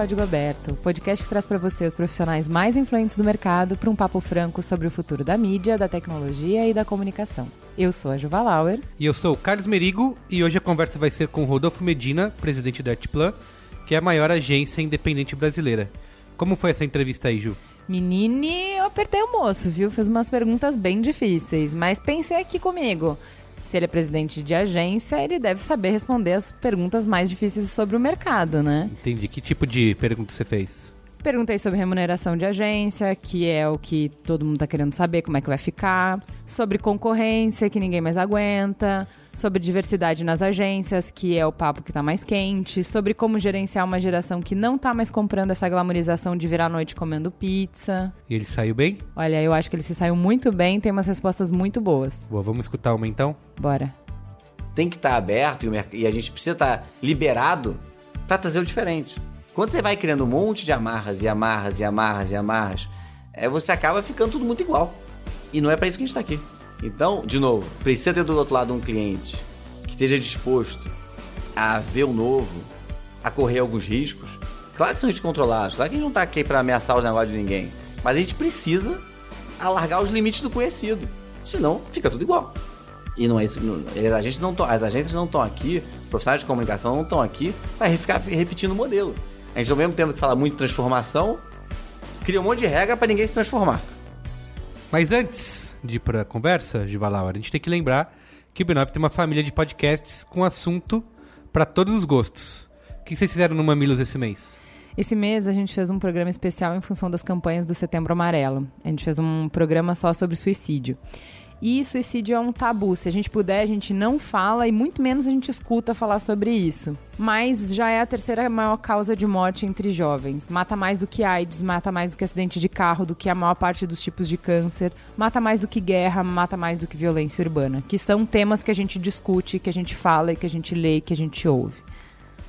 Código Aberto, podcast que traz para você os profissionais mais influentes do mercado para um papo franco sobre o futuro da mídia, da tecnologia e da comunicação. Eu sou a Juva Lauer. E eu sou o Carlos Merigo, e hoje a conversa vai ser com Rodolfo Medina, presidente da Artplan, que é a maior agência independente brasileira. Como foi essa entrevista aí, Ju? Menine, eu apertei o moço, viu? Fez umas perguntas bem difíceis, mas pensei aqui comigo se ele é presidente de agência, ele deve saber responder as perguntas mais difíceis sobre o mercado, né? Entendi. Que tipo de pergunta você fez? Perguntei sobre remuneração de agência, que é o que todo mundo está querendo saber, como é que vai ficar. Sobre concorrência, que ninguém mais aguenta. Sobre diversidade nas agências, que é o papo que está mais quente. Sobre como gerenciar uma geração que não está mais comprando essa glamorização de virar a noite comendo pizza. E ele saiu bem? Olha, eu acho que ele se saiu muito bem, tem umas respostas muito boas. Boa, vamos escutar uma então? Bora. Tem que estar tá aberto e a gente precisa estar tá liberado para trazer o diferente. Quando você vai criando um monte de amarras e amarras e amarras e amarras, é, você acaba ficando tudo muito igual. E não é para isso que a gente está aqui. Então, de novo, precisa ter do outro lado um cliente que esteja disposto a ver o novo, a correr alguns riscos. Claro que são riscos controlados, claro que a gente não está aqui para ameaçar o negócio de ninguém. Mas a gente precisa alargar os limites do conhecido. Senão, fica tudo igual. E não é isso. Não, a gente não as agências não estão aqui, profissionais de comunicação não estão aqui para ficar repetindo o modelo. A gente, ao mesmo tempo que fala muito de transformação, cria um monte de regra para ninguém se transformar. Mas antes de ir para a conversa, de Valauer, a gente tem que lembrar que o B9 tem uma família de podcasts com assunto para todos os gostos. O que vocês fizeram no Mamilos esse mês? Esse mês a gente fez um programa especial em função das campanhas do Setembro Amarelo. A gente fez um programa só sobre suicídio. E suicídio é um tabu. Se a gente puder, a gente não fala e muito menos a gente escuta falar sobre isso. Mas já é a terceira maior causa de morte entre jovens. Mata mais do que AIDS, mata mais do que acidente de carro, do que a maior parte dos tipos de câncer, mata mais do que guerra, mata mais do que violência urbana. Que são temas que a gente discute, que a gente fala, que a gente lê, que a gente ouve.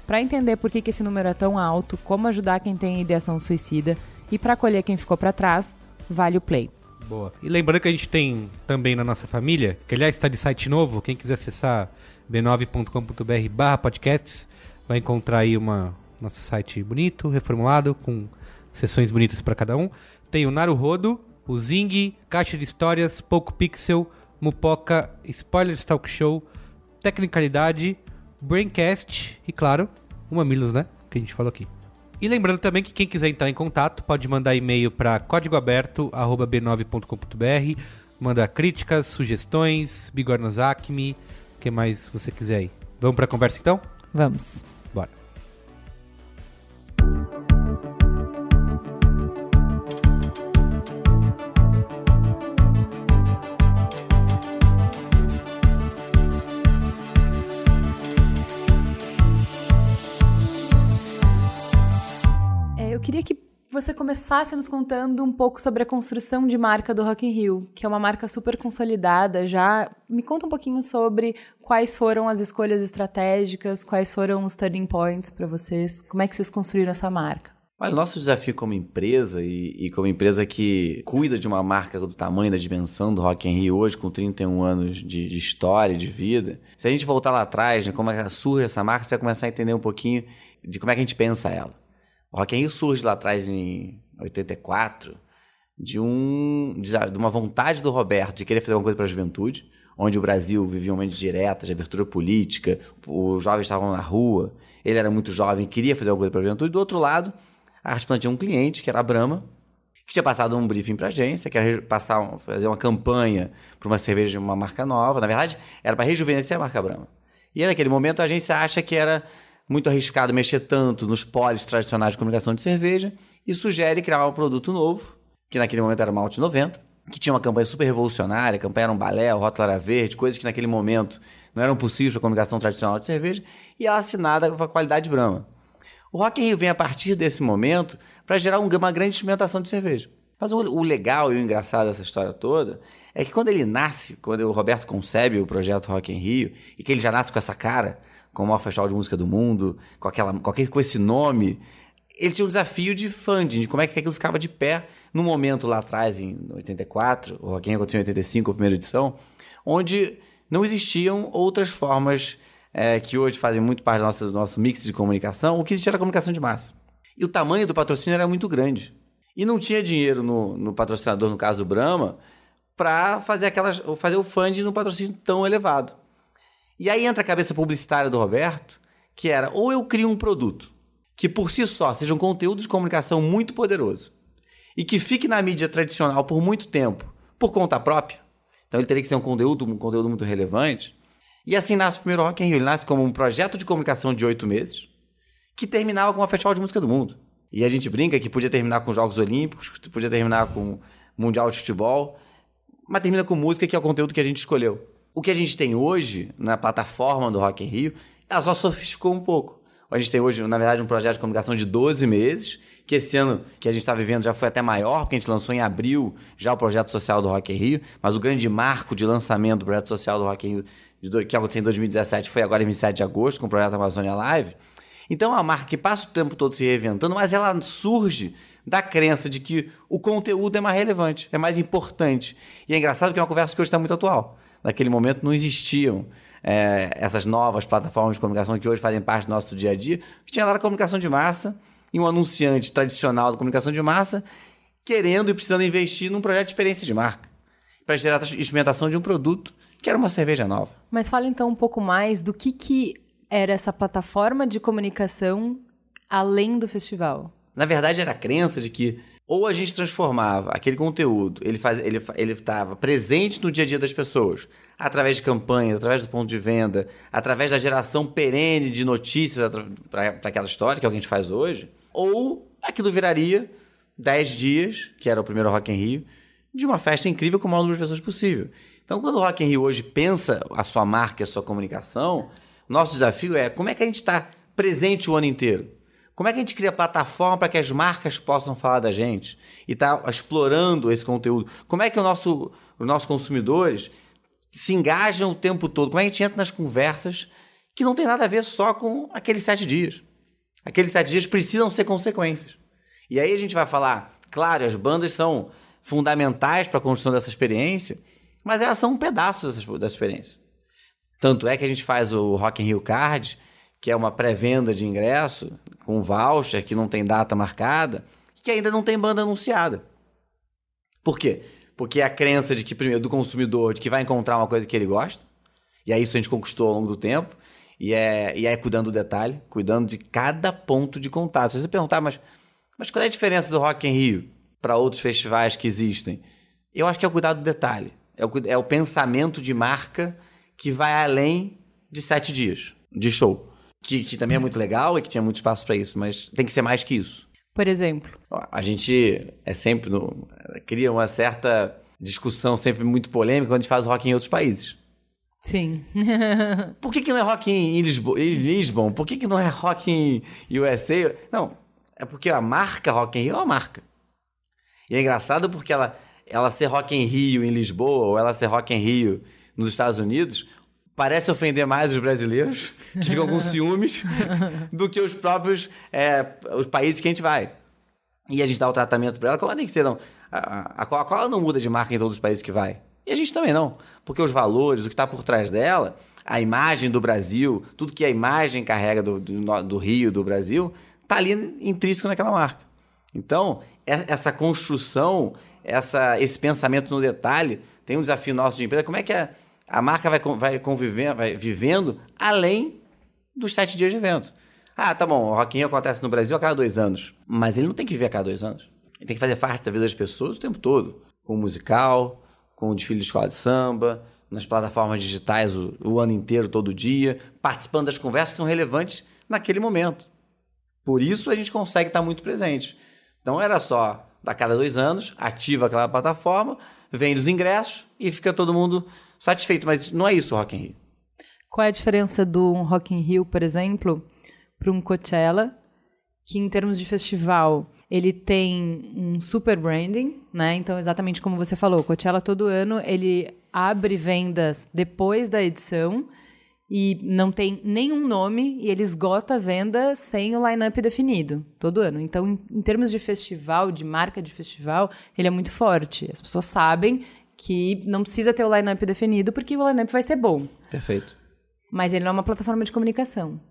Para entender por que, que esse número é tão alto, como ajudar quem tem ideação suicida e para acolher quem ficou para trás, vale o play. Boa. E lembrando que a gente tem também na nossa família, que aliás está de site novo, quem quiser acessar b9.com.br barra podcasts, vai encontrar aí uma nosso site bonito, reformulado, com sessões bonitas para cada um. Tem o Naruhodo, o Zing, Caixa de Histórias, Poco Pixel, Mupoca, Spoilers Talk Show, Tecnicalidade, Braincast e, claro, o Mamilos, né? Que a gente falou aqui. E lembrando também que quem quiser entrar em contato pode mandar e-mail para códigoaberto@b9.com.br, mandar críticas, sugestões, bigornas acme, o que mais você quiser aí. Vamos para a conversa então? Vamos. Queria que você começasse nos contando um pouco sobre a construção de marca do Rock in Rio, que é uma marca super consolidada já. Me conta um pouquinho sobre quais foram as escolhas estratégicas, quais foram os turning points para vocês, como é que vocês construíram essa marca? Olha, nosso desafio como empresa e, e, como empresa que cuida de uma marca do tamanho da dimensão do Rock in Rio hoje, com 31 anos de, de história, de vida, se a gente voltar lá atrás, né, como é que surge essa marca, você vai começar a entender um pouquinho de como é que a gente pensa ela. O Rock in Rio surge lá atrás em 84 de, um, de uma vontade do Roberto de querer fazer alguma coisa para a juventude, onde o Brasil vivia um momento de direta, de abertura política, os jovens estavam na rua, ele era muito jovem, queria fazer alguma coisa para a juventude. Do outro lado, a Artplan tinha um cliente, que era a Brahma, que tinha passado um briefing para a agência, que era passar, fazer uma campanha para uma cerveja de uma marca nova. Na verdade, era para rejuvenescer a marca Brahma. E naquele momento a agência acha que era muito arriscado mexer tanto nos polis tradicionais de comunicação de cerveja e sugere criar um produto novo, que naquele momento era Malte 90, que tinha uma campanha super revolucionária, a campanha era um balé, o rótulo era verde, coisas que naquele momento não eram possíveis para a comunicação tradicional de cerveja, e ela assinada com a qualidade Brahma. O Rock in Rio vem a partir desse momento para gerar um- uma grande experimentação de cerveja. Mas o, o legal e o engraçado dessa história toda é que quando ele nasce, quando o Roberto concebe o projeto Rock in Rio, e que ele já nasce com essa cara, com o maior festival de música do mundo, com, aquela, com, aquele, com esse nome, ele tinha um desafio de funding, de como é que aquilo ficava de pé no momento lá atrás, em 84, o Rock in Rio aconteceu em 85, a primeira edição, onde não existiam outras formas é, que hoje fazem muito parte do nosso, do nosso mix de comunicação, o que existia era comunicação de massa. E o tamanho do patrocínio era muito grande. E não tinha dinheiro no, no patrocinador, no caso o Brahma, para fazer, aquelas, fazer o funding no patrocínio tão elevado. E aí entra a cabeça publicitária do Roberto, que era ou eu crio um produto que por si só seja um conteúdo de comunicação muito poderoso e que fique na mídia tradicional por muito tempo, por conta própria. Então ele teria que ser um conteúdo, um conteúdo muito relevante. E assim nasce o primeiro Rock in Rio. Ele nasce como um projeto de comunicação de oito meses, que terminava com uma festival de música do mundo. E a gente brinca que podia terminar com Jogos Olímpicos, podia terminar com Mundial de Futebol, mas termina com música, que é o conteúdo que a gente escolheu. O que a gente tem hoje na plataforma do Rock in Rio, ela só sofisticou um pouco. A gente tem hoje, na verdade, um projeto de comunicação de 12 meses, que esse ano que a gente está vivendo já foi até maior, porque a gente lançou em abril já o projeto social do Rock in Rio, mas o grande marco de lançamento do projeto social do Rock in Rio, do- que aconteceu em 2017, foi agora em 27 de agosto, com o projeto Amazônia Live. Então é uma marca que passa o tempo todo se reinventando, mas ela surge da crença de que o conteúdo é mais relevante, é mais importante. E é engraçado porque é uma conversa que hoje está muito atual. Naquele momento não existiam é, essas novas plataformas de comunicação que hoje fazem parte do nosso dia a dia, que tinha lá a comunicação de massa e um anunciante tradicional da comunicação de massa querendo e precisando investir num projeto de experiência de marca para gerar a experimentação de um produto que era uma cerveja nova. Mas fala então um pouco mais do que, que era essa plataforma de comunicação além do festival. Na verdade, era a crença de que ou a gente transformava aquele conteúdo, ele faz, ele ele estava presente no dia a dia das pessoas, através de campanhas, através do ponto de venda, através da geração perene de notícias para aquela história, que é o que a gente faz hoje, ou aquilo viraria 10 dias, que era o primeiro Rock in Rio, de uma festa incrível com o maior número de pessoas possível. Então, quando o Rock in Rio hoje pensa a sua marca a sua comunicação, nosso desafio é como é que a gente está presente o ano inteiro? Como é que a gente cria plataforma para que as marcas possam falar da gente e tá explorando esse conteúdo? Como é que o nosso, os nossos consumidores se engajam o tempo todo? Como é que a gente entra nas conversas que não tem nada a ver só com aqueles sete dias? Aqueles sete dias precisam ser consequências. E aí a gente vai falar, claro, as bandas são fundamentais para a construção dessa experiência, mas elas são um pedaço dessa, dessa experiência. Tanto é que a gente faz o Rock in Rio Card, que é uma pré-venda de ingresso, com voucher que não tem data marcada, que ainda não tem banda anunciada. Por quê? Porque é a crença de que, primeiro, do consumidor, de que vai encontrar uma coisa que ele gosta, e aí isso a gente conquistou ao longo do tempo, e é, e é cuidando do detalhe, cuidando de cada ponto de contato. Se você perguntar, mas, mas qual é a diferença do Rock in Rio para outros festivais que existem? Eu acho que é o cuidado do detalhe. É o, é o pensamento de marca que vai além de sete dias de show. Que, que também é muito legal e que tinha muito espaço para isso, mas tem que ser mais que isso. Por exemplo, A gente é sempre no- cria uma certa discussão sempre muito polêmica quando a gente faz rock em outros países. sim. Por que, que não é rock em, Lisbo em Lisbon? Por que, que não é rock em USA? Não, é porque a marca Rock in Rio é uma marca. E é engraçado porque ela, ela ser Rock em Rio em Lisboa ou ela ser Rock em Rio nos Estados Unidos parece ofender mais os brasileiros, que ficam com ciúmes, do que os próprios é, os países que a gente vai. E a gente dá o tratamento para ela, como ela tem que ser, não. A, Coca-Cola não muda de marca em todos os países que vai. E a gente também não. Porque os valores, o que está por trás dela, a imagem do Brasil, tudo que a imagem carrega do, do, do Rio, do Brasil, tá ali intrínseco naquela marca. Então, essa construção, essa, esse pensamento no detalhe, tem um desafio nosso de empresa. Como é que a, a marca vai, vai convivendo, vai vivendo além dos sete dias de evento? Ah, tá bom, o Rock in Rio acontece no Brasil a cada dois anos. Mas ele não tem que viver a cada dois anos. Ele tem que fazer parte da vida das pessoas o tempo todo. Com o musical, com o desfile de escola de samba, nas plataformas digitais o, o ano inteiro, todo dia, participando das conversas que são relevantes naquele momento. Por isso a gente consegue estar muito presente. Então era só, a cada dois anos, ativa aquela plataforma, vende os ingressos e fica todo mundo satisfeito. Mas não é isso o Rock in Rio. Qual é a diferença do Rock in Rio, por exemplo, para um Coachella, que em termos de festival ele tem um super branding, né? Então, exatamente como você falou, Coachella todo ano ele abre vendas depois da edição e não tem nenhum nome e ele esgota a venda sem o line-up definido todo ano. Então, em, em termos de festival, de marca de festival, ele é muito forte. As pessoas sabem que não precisa ter o line-up definido porque o line-up vai ser bom. Perfeito. Mas ele não é uma plataforma de comunicação.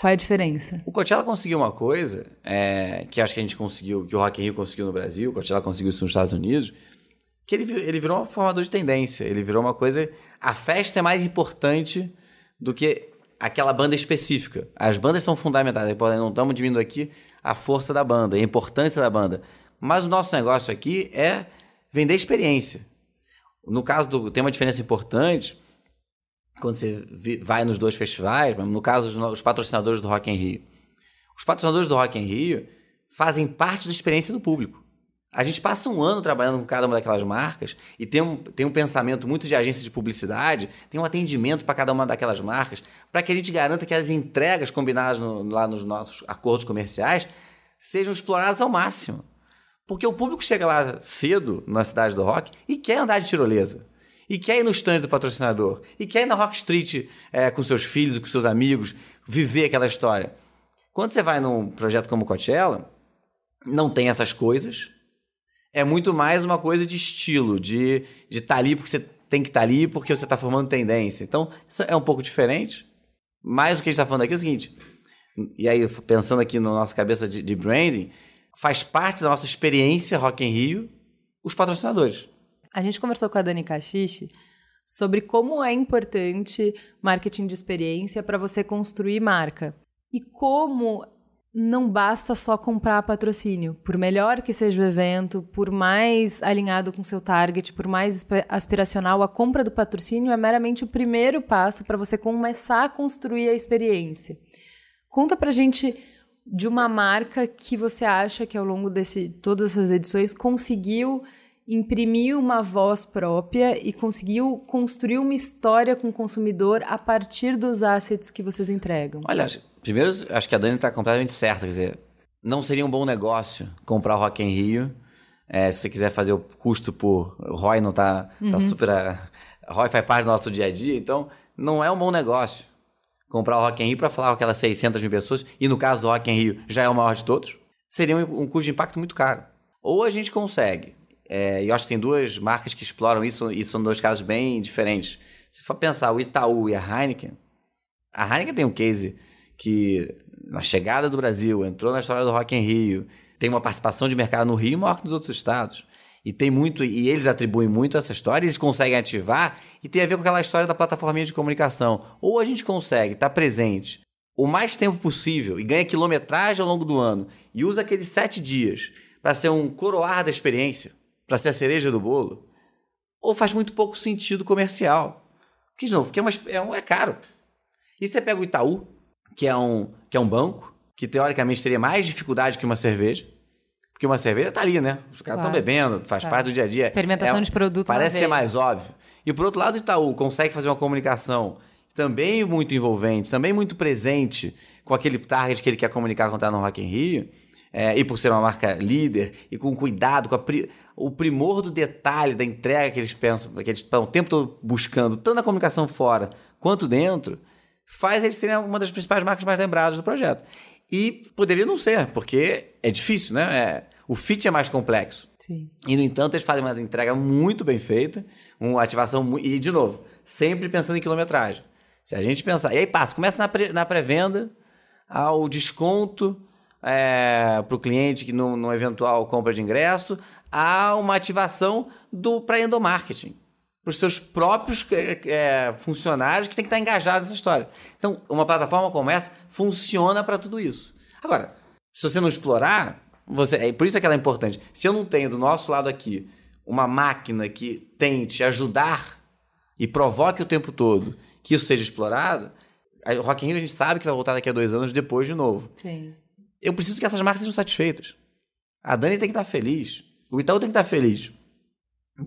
Qual é a diferença? O Coachella conseguiu uma coisa é, que acho que a gente conseguiu, que o Rock in Rio conseguiu no Brasil, o Coachella conseguiu isso nos Estados Unidos, que ele, ele virou um formador de tendência. Ele virou uma coisa... A festa é mais importante do que aquela banda específica. As bandas são fundamentais, não estamos diminuindo aqui a força da banda, a importância da banda. Mas o nosso negócio aqui é vender experiência. No caso do. Tem uma diferença importante quando você vai nos dois festivais, no caso dos patrocinadores do Rock in Rio. Os patrocinadores do Rock in Rio fazem parte da experiência do público. A gente passa um ano trabalhando com cada uma daquelas marcas e tem um, tem um pensamento muito de agência de publicidade, tem um atendimento para cada uma daquelas marcas, para que a gente garanta que as entregas combinadas no, lá nos nossos acordos comerciais sejam exploradas ao máximo. Porque o público chega lá cedo na cidade do rock e quer andar de tirolesa. E quer ir no stand do patrocinador. E quer ir na Rock Street é, com seus filhos com seus amigos, viver aquela história. Quando você vai num projeto como Coachella, não tem essas coisas é muito mais uma coisa de estilo, de estar de tá ali porque você tem que estar tá ali porque você está formando tendência. Então, é um pouco diferente. Mas o que a gente está falando aqui é o seguinte, e aí pensando aqui na nossa cabeça de, de branding, faz parte da nossa experiência Rock in Rio os patrocinadores. A gente conversou com a Dani Cachiche sobre como é importante marketing de experiência para você construir marca. E como não basta só comprar patrocínio. Por melhor que seja o evento, por mais alinhado com seu target, por mais aspiracional, a compra do patrocínio é meramente o primeiro passo para você começar a construir a experiência. Conta pra gente de uma marca que você acha que ao longo de todas essas edições conseguiu imprimir uma voz própria e conseguiu construir uma história com o consumidor a partir dos assets que vocês entregam. Olha, Primeiro, acho que a Dani está completamente certa. Quer dizer, não seria um bom negócio comprar o Rock in Rio. É, se você quiser fazer o custo por... O ROI não está tá uhum. tá super... A, ROI faz parte do nosso dia a dia, então não é um bom negócio comprar o Rock in Rio para falar com aquelas 600 mil pessoas, e no caso do Rock in Rio já é o maior de todos, seria um, um custo de impacto muito caro. Ou a gente consegue, é, e acho que tem duas marcas que exploram isso, e são dois casos bem diferentes. Se for pensar o Itaú e a Heineken, a Heineken tem um case que na chegada do Brasil entrou na história do Rock em Rio, tem uma participação de mercado no Rio maior que nos outros estados. E tem muito, e eles atribuem muito essa história, eles conseguem ativar, e tem a ver com aquela história da plataforma de comunicação. Ou a gente consegue estar presente o mais tempo possível e ganha quilometragem ao longo do ano, e usa aqueles sete dias para ser um coroar da experiência, para ser a cereja do bolo, ou faz muito pouco sentido comercial. Que, de novo, que é, uma, é, um, é caro. E você pega o Itaú, que é um, que é um banco, que teoricamente teria mais dificuldade que uma cerveja. Porque uma cerveja tá ali, né? Os caras estão claro. bebendo, faz claro. parte do dia a dia. Experimentação é, de produto. Parece ser mais óbvio. E por outro lado, o Itaú consegue fazer uma comunicação também muito envolvente, também muito presente com aquele target que ele quer comunicar quando está no Rock in Rio. É, e por ser uma marca líder, e com cuidado, com pri o primor do detalhe da entrega que eles pensam, que eles estão o tempo todo buscando, tanto na comunicação fora quanto dentro, faz eles serem uma das principais marcas mais lembradas do projeto. E poderia não ser, porque é difícil, né? É, o fit é mais complexo. Sim. E, no entanto, eles fazem uma entrega muito bem feita, uma ativação. E, de novo, sempre pensando em quilometragem. Se a gente pensar. E aí passa, começa na, pré, na pré-venda, ao desconto é, para o cliente que no eventual compra de ingresso, a uma ativação para endomarketing para os seus próprios é, funcionários que tem que estar engajados nessa história. Então, uma plataforma como essa funciona para tudo isso. Agora, se você não explorar, você, é por isso é que ela é importante. Se eu não tenho do nosso lado aqui uma máquina que tente ajudar e provoque o tempo todo que isso seja explorado, O Rock in Rio a gente sabe que vai voltar daqui a dois anos depois de novo. Sim. Eu preciso que essas marcas sejam satisfeitas. A Dani tem que estar feliz. O Itaú tem que estar feliz.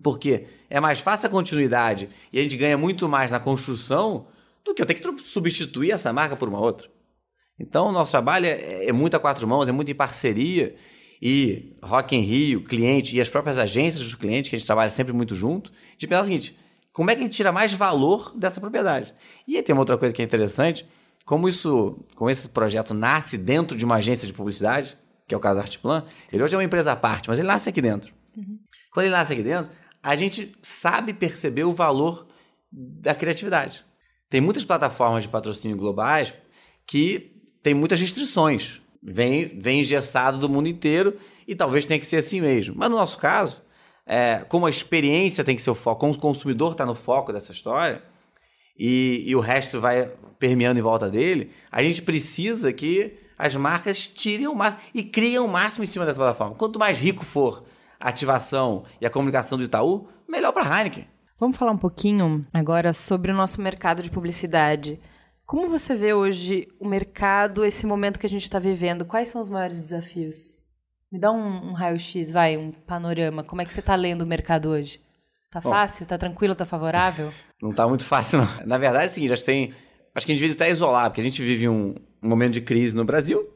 Porque é mais fácil a continuidade e a gente ganha muito mais na construção do que eu ter que substituir essa marca por uma outra. Então, o nosso trabalho é, é muito a quatro mãos, é muito em parceria. E Rock in Rio, cliente e as próprias agências dos clientes, que a gente trabalha sempre muito junto, de pensar o seguinte, como é que a gente tira mais valor dessa propriedade? E aí tem uma outra coisa que é interessante, como isso, como esse projeto nasce dentro de uma agência de publicidade, que é o caso Artplan, ele hoje é uma empresa à parte, mas ele nasce aqui dentro. Uhum. Quando ele nasce aqui dentro, a gente sabe perceber o valor da criatividade. Tem muitas plataformas de patrocínio globais que têm muitas restrições. Vem, vem engessado do mundo inteiro e talvez tenha que ser assim mesmo. Mas no nosso caso, é, como a experiência tem que ser o foco, como o consumidor está no foco dessa história e, e o resto vai permeando em volta dele, a gente precisa que as marcas tirem o máximo e criem o máximo em cima dessa plataforma. Quanto mais rico for a ativação e a comunicação do Itaú, melhor para a Heineken. Vamos falar um pouquinho agora sobre o nosso mercado de publicidade. Como você vê hoje o mercado, esse momento que a gente está vivendo? Quais são os maiores desafios? Me dá um, um raio-x, vai, um panorama. Como é que você está lendo o mercado hoje? Tá Bom, fácil? Tá tranquilo? Tá favorável? Não tá muito fácil, não. Na verdade, é o seguinte, acho que tem. Acho que a gente vive até isolar, porque a gente vive um, um momento de crise no Brasil.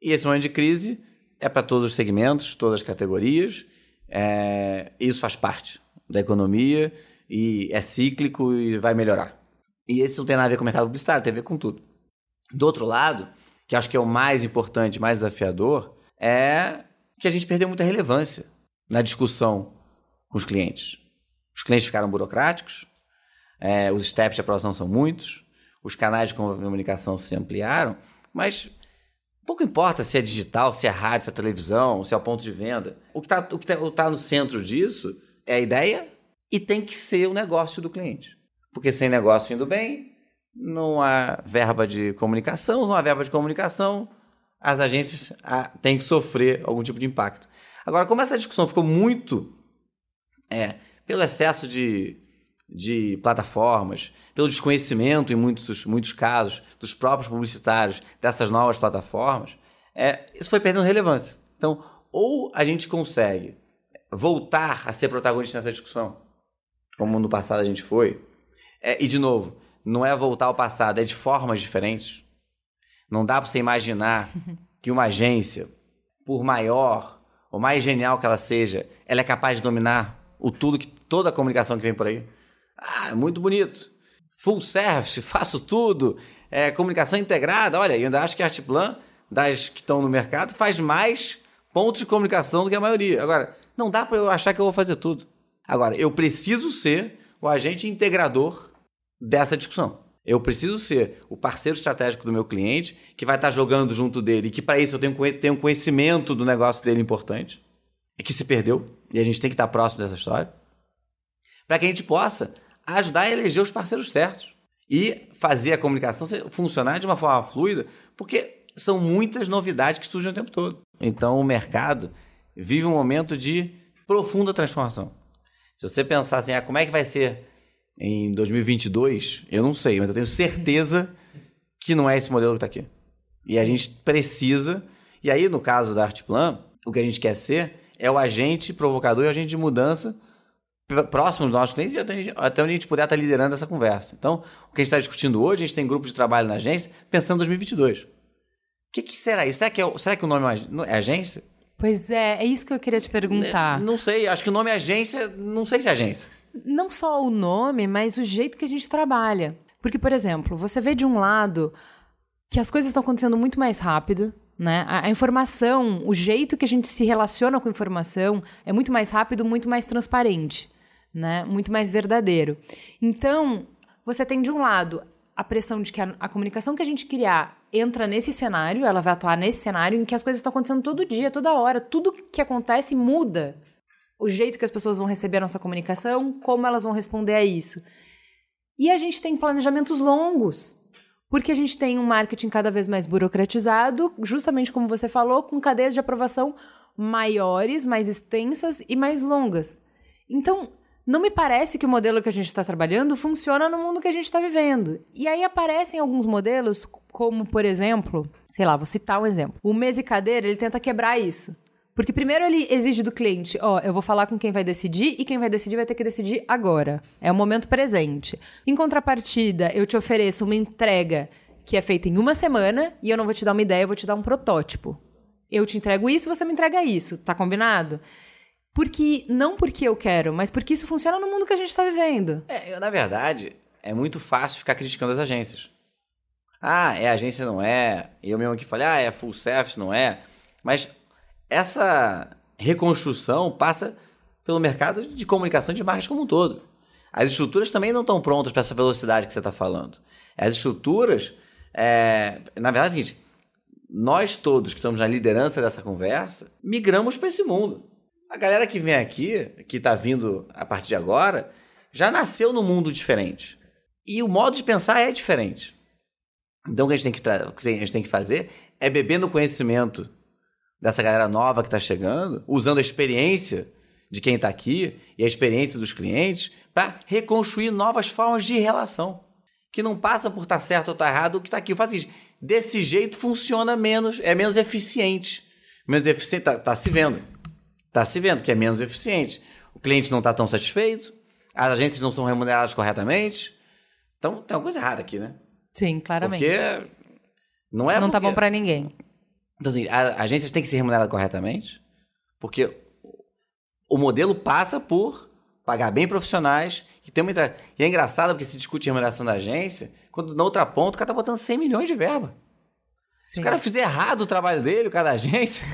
E esse momento de crise é para todos os segmentos, todas as categorias. É, isso faz parte da economia e é cíclico e vai melhorar. E esse não tem nada a ver com o mercado publicitário, tem a ver com tudo. Do outro lado, que acho que é o mais importante, mais desafiador, é que a gente perdeu muita relevância na discussão com os clientes. Os clientes ficaram burocráticos, é, os steps de aprovação são muitos, os canais de comunicação se ampliaram, mas pouco importa se é digital, se é rádio, se é televisão, se é o ponto de venda. O que está tá, tá no centro disso é a ideia e tem que ser o negócio do cliente. Porque sem negócio indo bem, não há verba de comunicação, não há verba de comunicação, as agências ah, têm que sofrer algum tipo de impacto. Agora, como essa discussão ficou muito é, pelo excesso de, de plataformas, pelo desconhecimento em muitos, muitos casos dos próprios publicitários dessas novas plataformas, é, isso foi perdendo relevância. Então, ou a gente consegue voltar a ser protagonista nessa discussão, como no passado a gente foi, é, e de novo, não é voltar ao passado, é de formas diferentes. Não dá para você imaginar que uma agência, por maior ou mais genial que ela seja, ela é capaz de dominar o tudo que toda a comunicação que vem por aí. Ah, muito bonito. Full service, faço tudo. É, comunicação integrada. Olha, eu ainda acho que a Artplan, das que estão no mercado, faz mais pontos de comunicação do que a maioria. Agora, não dá para eu achar que eu vou fazer tudo. Agora, eu preciso ser o agente integrador dessa discussão. Eu preciso ser o parceiro estratégico do meu cliente, que vai estar jogando junto dele, e que para isso eu tenho, tenho conhecimento do negócio dele importante, e que se perdeu, e a gente tem que estar próximo dessa história, para que a gente possa ajudar a eleger os parceiros certos e fazer a comunicação funcionar de uma forma fluida, porque são muitas novidades que surgem o tempo todo. Então o mercado vive um momento de profunda transformação. Se você pensar assim, ah, como é que vai ser em 2022, eu não sei, mas eu tenho certeza que não é esse modelo que está aqui. E a gente precisa, e aí no caso da Artplan, o que a gente quer ser é o agente provocador e o agente de mudança próximo dos nossos clientes e até onde a gente puder estar liderando essa conversa. Então, o que a gente está discutindo hoje, a gente tem grupo de trabalho na agência pensando em 2022. O que, que será isso? Será que, é, será que o nome é, é agência? Pois é, é isso que eu queria te perguntar. Não sei, acho que o nome é agência, não sei se é agência. Não só o nome, mas o jeito que a gente trabalha. Porque, por exemplo, você vê de um lado que as coisas estão acontecendo muito mais rápido, né? A, a, informação, o jeito que a gente se relaciona com a informação é muito mais rápido, muito mais transparente né? Muito mais verdadeiro. Então, você tem de um lado a pressão de que a, a, comunicação que a gente criar entra nesse cenário, ela vai atuar nesse cenário em que as coisas estão acontecendo todo dia, toda hora, tudo que acontece muda. O jeito que as pessoas vão receber a nossa comunicação, como elas vão responder a isso. E a gente tem planejamentos longos, porque a gente tem um marketing cada vez mais burocratizado, justamente como você falou, com cadeias de aprovação maiores, mais extensas e mais longas. Então, não me parece que o modelo que a gente está trabalhando funciona no mundo que a gente está vivendo. E aí aparecem alguns modelos, como, por exemplo, sei lá, vou citar um exemplo. O mesa e cadeira, ele tenta quebrar isso. Porque primeiro ele exige do cliente, ó, eu vou falar com quem vai decidir e quem vai decidir vai ter que decidir agora. É o momento presente. Em contrapartida, eu te ofereço uma entrega que é feita em uma semana e eu não vou te dar uma ideia, eu vou te dar um protótipo. Eu te entrego isso, você me entrega isso, tá combinado? Porque não porque eu quero, mas porque isso funciona no mundo que a gente está vivendo. É, eu, na verdade, é muito fácil ficar criticando as agências. Ah, é agência, não é. Eu mesmo aqui falei, ah, é full service, não é. Mas essa reconstrução passa pelo mercado de comunicação de marcas como um todo. As estruturas também não estão prontas para essa velocidade que você está falando. As estruturas, é, na verdade, é o seguinte: nós todos que estamos na liderança dessa conversa migramos para esse mundo. A galera que vem aqui, que está vindo a partir de agora, já nasceu num mundo diferente. E o modo de pensar é diferente. Então o que a gente tem que, a gente tem que fazer é beber no conhecimento dessa galera nova que está chegando, usando a experiência de quem está aqui e a experiência dos clientes para reconstruir novas formas de relação. Que não passa por estar tá certo ou estar tá errado o que está aqui. Isso. Desse jeito funciona menos, é menos eficiente. Menos eficiente, está tá se vendo. Está se vendo que é menos eficiente. O cliente não está tão satisfeito, as agências não são remuneradas corretamente. Então tem uma coisa errada aqui, né? Sim, claramente. Porque não é Não porque... tá bom para ninguém. Então, assim, a agência tem que ser remunerada corretamente, porque o modelo passa por pagar bem profissionais e ter uma. E é engraçado porque se discute remuneração da agência, quando na outra ponta o cara tá botando 100 milhões de verba. Sim. Se o cara fizer errado o trabalho dele, o cara da agência,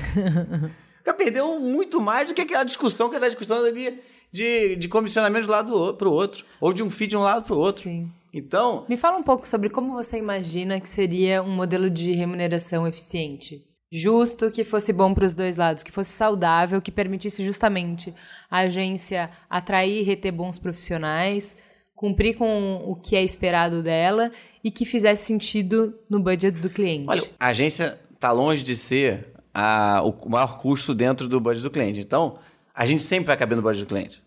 o cara perdeu muito mais do que aquela discussão que é da discussão ali de, de comissionamento de um lado para o outro, ou de um feed de um lado para o outro. Sim. Então. Me fala um pouco sobre como você imagina que seria um modelo de remuneração eficiente justo, que fosse bom para os dois lados, que fosse saudável, que permitisse justamente a agência atrair e reter bons profissionais, cumprir com o que é esperado dela e que fizesse sentido no budget do cliente. Olha, a agência está longe de ser a, o maior custo dentro do budget do cliente. Então, a gente sempre vai caber no budget do cliente.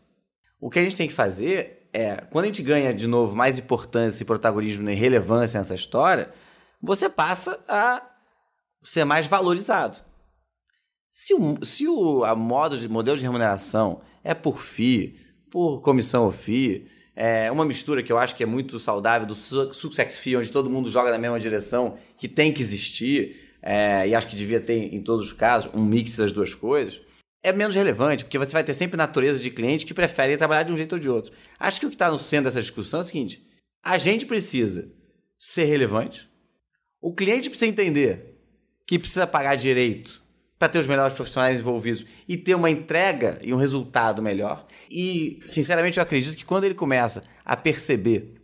O que a gente tem que fazer é, quando a gente ganha de novo mais importância e protagonismo e relevância nessa história, você passa a ser mais valorizado. Se o, se o a modo de, modelo de remuneração é por FII, por comissão ou FII, é uma mistura que eu acho que é muito saudável do success fee, onde todo mundo joga na mesma direção, que tem que existir, é, e acho que devia ter em todos os casos um mix das duas coisas, é menos relevante, porque você vai ter sempre natureza de clientes que preferem trabalhar de um jeito ou de outro. Acho que o que está no centro dessa discussão é o seguinte: a gente precisa ser relevante, o cliente precisa entender que precisa pagar direito para ter os melhores profissionais envolvidos e ter uma entrega e um resultado melhor. E, sinceramente, eu acredito que quando ele começa a perceber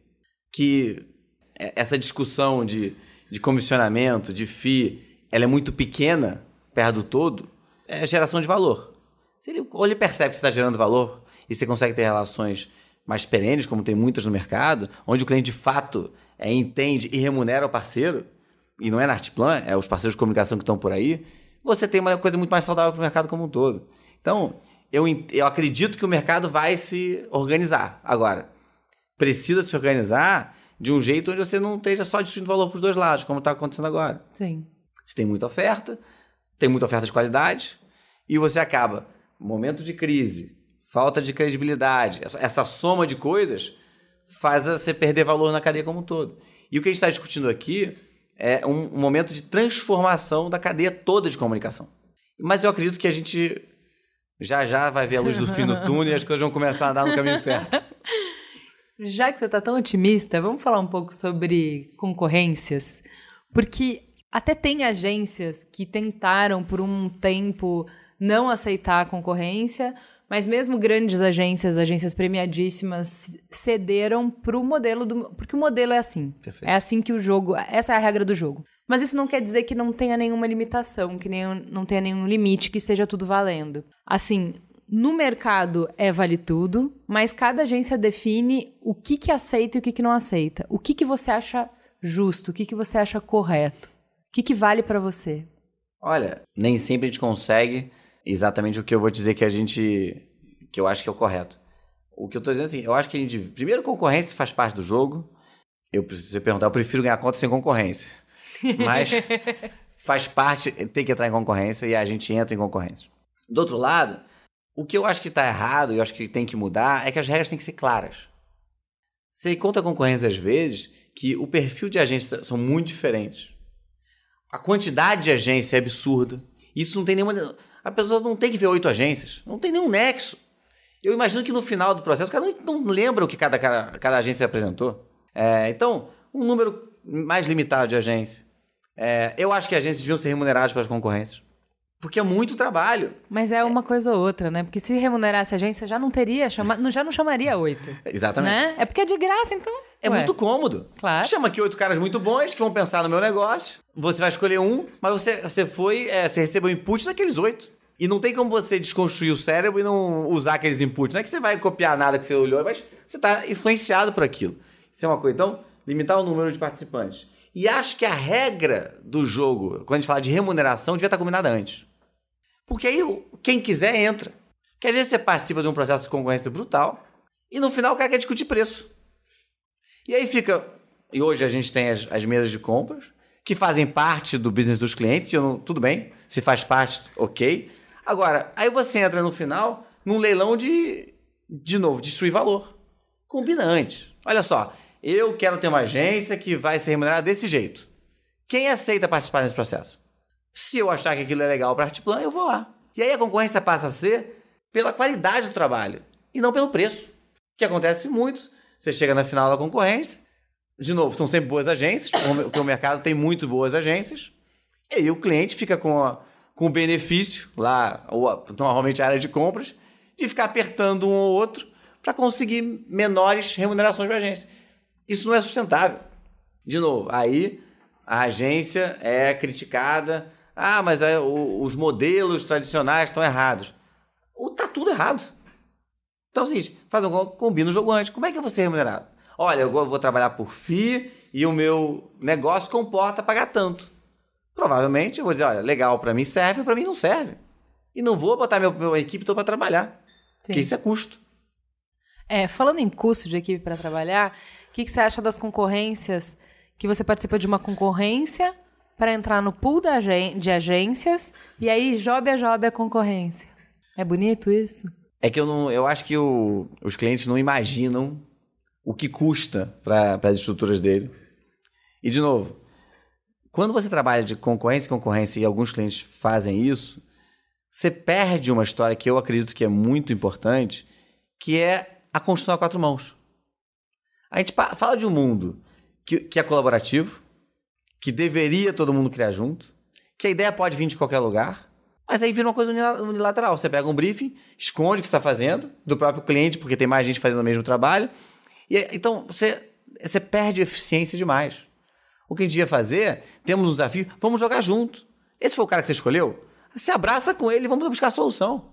que essa discussão de, de comissionamento, de FII, ela é muito pequena perto do todo, é geração de valor. Se ele, ou ele percebe que você está gerando valor e você consegue ter relações mais perenes, como tem muitas no mercado, onde o cliente de fato é, entende e remunera o parceiro, e não é na Artplan, é os parceiros de comunicação que estão por aí, você tem uma coisa muito mais saudável para o mercado como um todo. Então, eu, eu acredito que o mercado vai se organizar. Agora, precisa se organizar de um jeito onde você não esteja só distribuindo valor para os dois lados, como está acontecendo agora. Sim. Você tem muita oferta, tem muita oferta de qualidade, e você acaba, momento de crise, falta de credibilidade, essa soma de coisas faz você perder valor na cadeia como um todo. E o que a gente está discutindo aqui é um, momento de transformação da cadeia toda de comunicação. Mas eu acredito que a gente já já vai ver a luz do fim do túnel e as coisas vão começar a andar no caminho certo. Já que você está tão otimista, vamos falar um pouco sobre concorrências? Porque até tem agências que tentaram por um tempo não aceitar a concorrência, mas mesmo grandes agências, agências premiadíssimas, cederam para o modelo do. Porque o modelo é assim. Perfeito. É assim que o jogo. Essa é a regra do jogo. Mas isso não quer dizer que não tenha nenhuma limitação, que nem, não tenha nenhum limite, que esteja tudo valendo. Assim, no mercado é vale tudo, mas cada agência define o que, que aceita e o que, que não aceita. O que, que você acha justo, o que, que você acha correto, o que, que vale para você. Olha, nem sempre a gente consegue exatamente o que eu vou dizer que a gente. que eu acho que é o correto. O que eu tô dizendo é assim, eu acho que a gente. Primeiro, concorrência faz parte do jogo. Eu preciso perguntar, eu prefiro ganhar conta sem concorrência. Mas faz parte, tem que entrar em concorrência e a gente entra em concorrência. Do outro lado, o que eu acho que está errado e eu acho que tem que mudar é que as regras têm que ser claras. Você encontra a concorrência às vezes que o perfil de agências são muito diferentes. A quantidade de agência é absurda. Isso não tem nenhuma. A pessoa não tem que ver oito agências. Não tem nenhum nexo. Eu imagino que no final do processo, o cara não, não lembra o que cada, cada, cada agência apresentou. É, então, um número mais limitado de agências. É, eu acho que agências deviam ser remuneradas pelas concorrências. Porque é muito trabalho. Mas é uma coisa ou outra, né? Porque se remunerasse a agência, já não teria, chama... já não chamaria oito. Exatamente. Né? É porque é de graça, então. É Ué. muito cômodo. Claro. Chama aqui oito caras muito bons que vão pensar no meu negócio. Você vai escolher um, mas você, você foi, é, você recebeu input daqueles oito. E não tem como você desconstruir o cérebro e não usar aqueles inputs. Não é que você vai copiar nada que você olhou, mas você está influenciado por aquilo. Isso é uma coisa. Então, limitar o número de participantes. E acho que a regra do jogo, quando a gente fala de remuneração, devia estar combinada antes. Porque aí quem quiser entra. Porque às vezes você participa de um processo de concorrência brutal e no final o cara quer discutir preço. E aí fica. E hoje a gente tem as, as mesas de compras, que fazem parte do business dos clientes, e eu não, tudo bem, se faz parte, ok. Agora, aí você entra no final num leilão de, de novo, destruir valor. Combina antes. Olha só, eu quero ter uma agência que vai ser remunerada desse jeito. Quem aceita participar desse processo? Se eu achar que aquilo é legal para Artplan, eu vou lá. E aí a concorrência passa a ser pela qualidade do trabalho e não pelo preço. Que acontece muito. Você chega na final da concorrência, de novo, são sempre boas agências, porque o mercado tem muito boas agências, e aí o cliente fica com, a, com o benefício lá, ou normalmente a área de compras, de ficar apertando um ou outro para conseguir menores remunerações para a agência. Isso não é sustentável. De novo, aí a agência é criticada. Ah, mas é, o, os modelos tradicionais estão errados. Ou tá tudo errado. Então é o seguinte, faz um combina o jogo antes. Como é que eu vou ser remunerado? Olha, eu vou trabalhar por FII e o meu negócio comporta pagar tanto. Provavelmente eu vou dizer, olha, legal, para mim serve, para mim não serve. E não vou botar meu, minha equipe toda para trabalhar. Sim. Porque isso é custo. É, falando em custo de equipe para trabalhar, o que, que você acha das concorrências? Que você participa de uma concorrência para entrar no pool de agências e aí jobe a jobe a concorrência. É bonito isso? É que eu não, eu acho que o, os clientes não imaginam o que custa para as estruturas dele. E de novo, quando você trabalha de concorrência e concorrência e alguns clientes fazem isso, você perde uma história que eu acredito que é muito importante, que é a construção a quatro mãos. A gente fala de um mundo que, que é colaborativo, que deveria todo mundo criar junto, que a ideia pode vir de qualquer lugar, mas aí vira uma coisa unilateral. Você pega um briefing, esconde o que está fazendo, do próprio cliente, porque tem mais gente fazendo o mesmo trabalho. E, então você, você perde eficiência demais. O que a gente ia fazer, temos um desafio, vamos jogar junto. Esse foi o cara que você escolheu? Se abraça com ele vamos buscar a solução.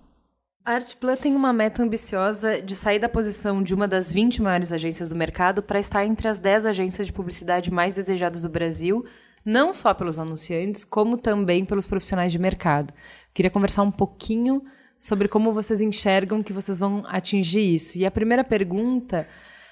A Artplan tem uma meta ambiciosa de sair da posição de uma das 20 maiores agências do mercado para estar entre as 10 agências de publicidade mais desejadas do Brasil, não só pelos anunciantes, como também pelos profissionais de mercado. Queria conversar um pouquinho sobre como vocês enxergam que vocês vão atingir isso. E a primeira pergunta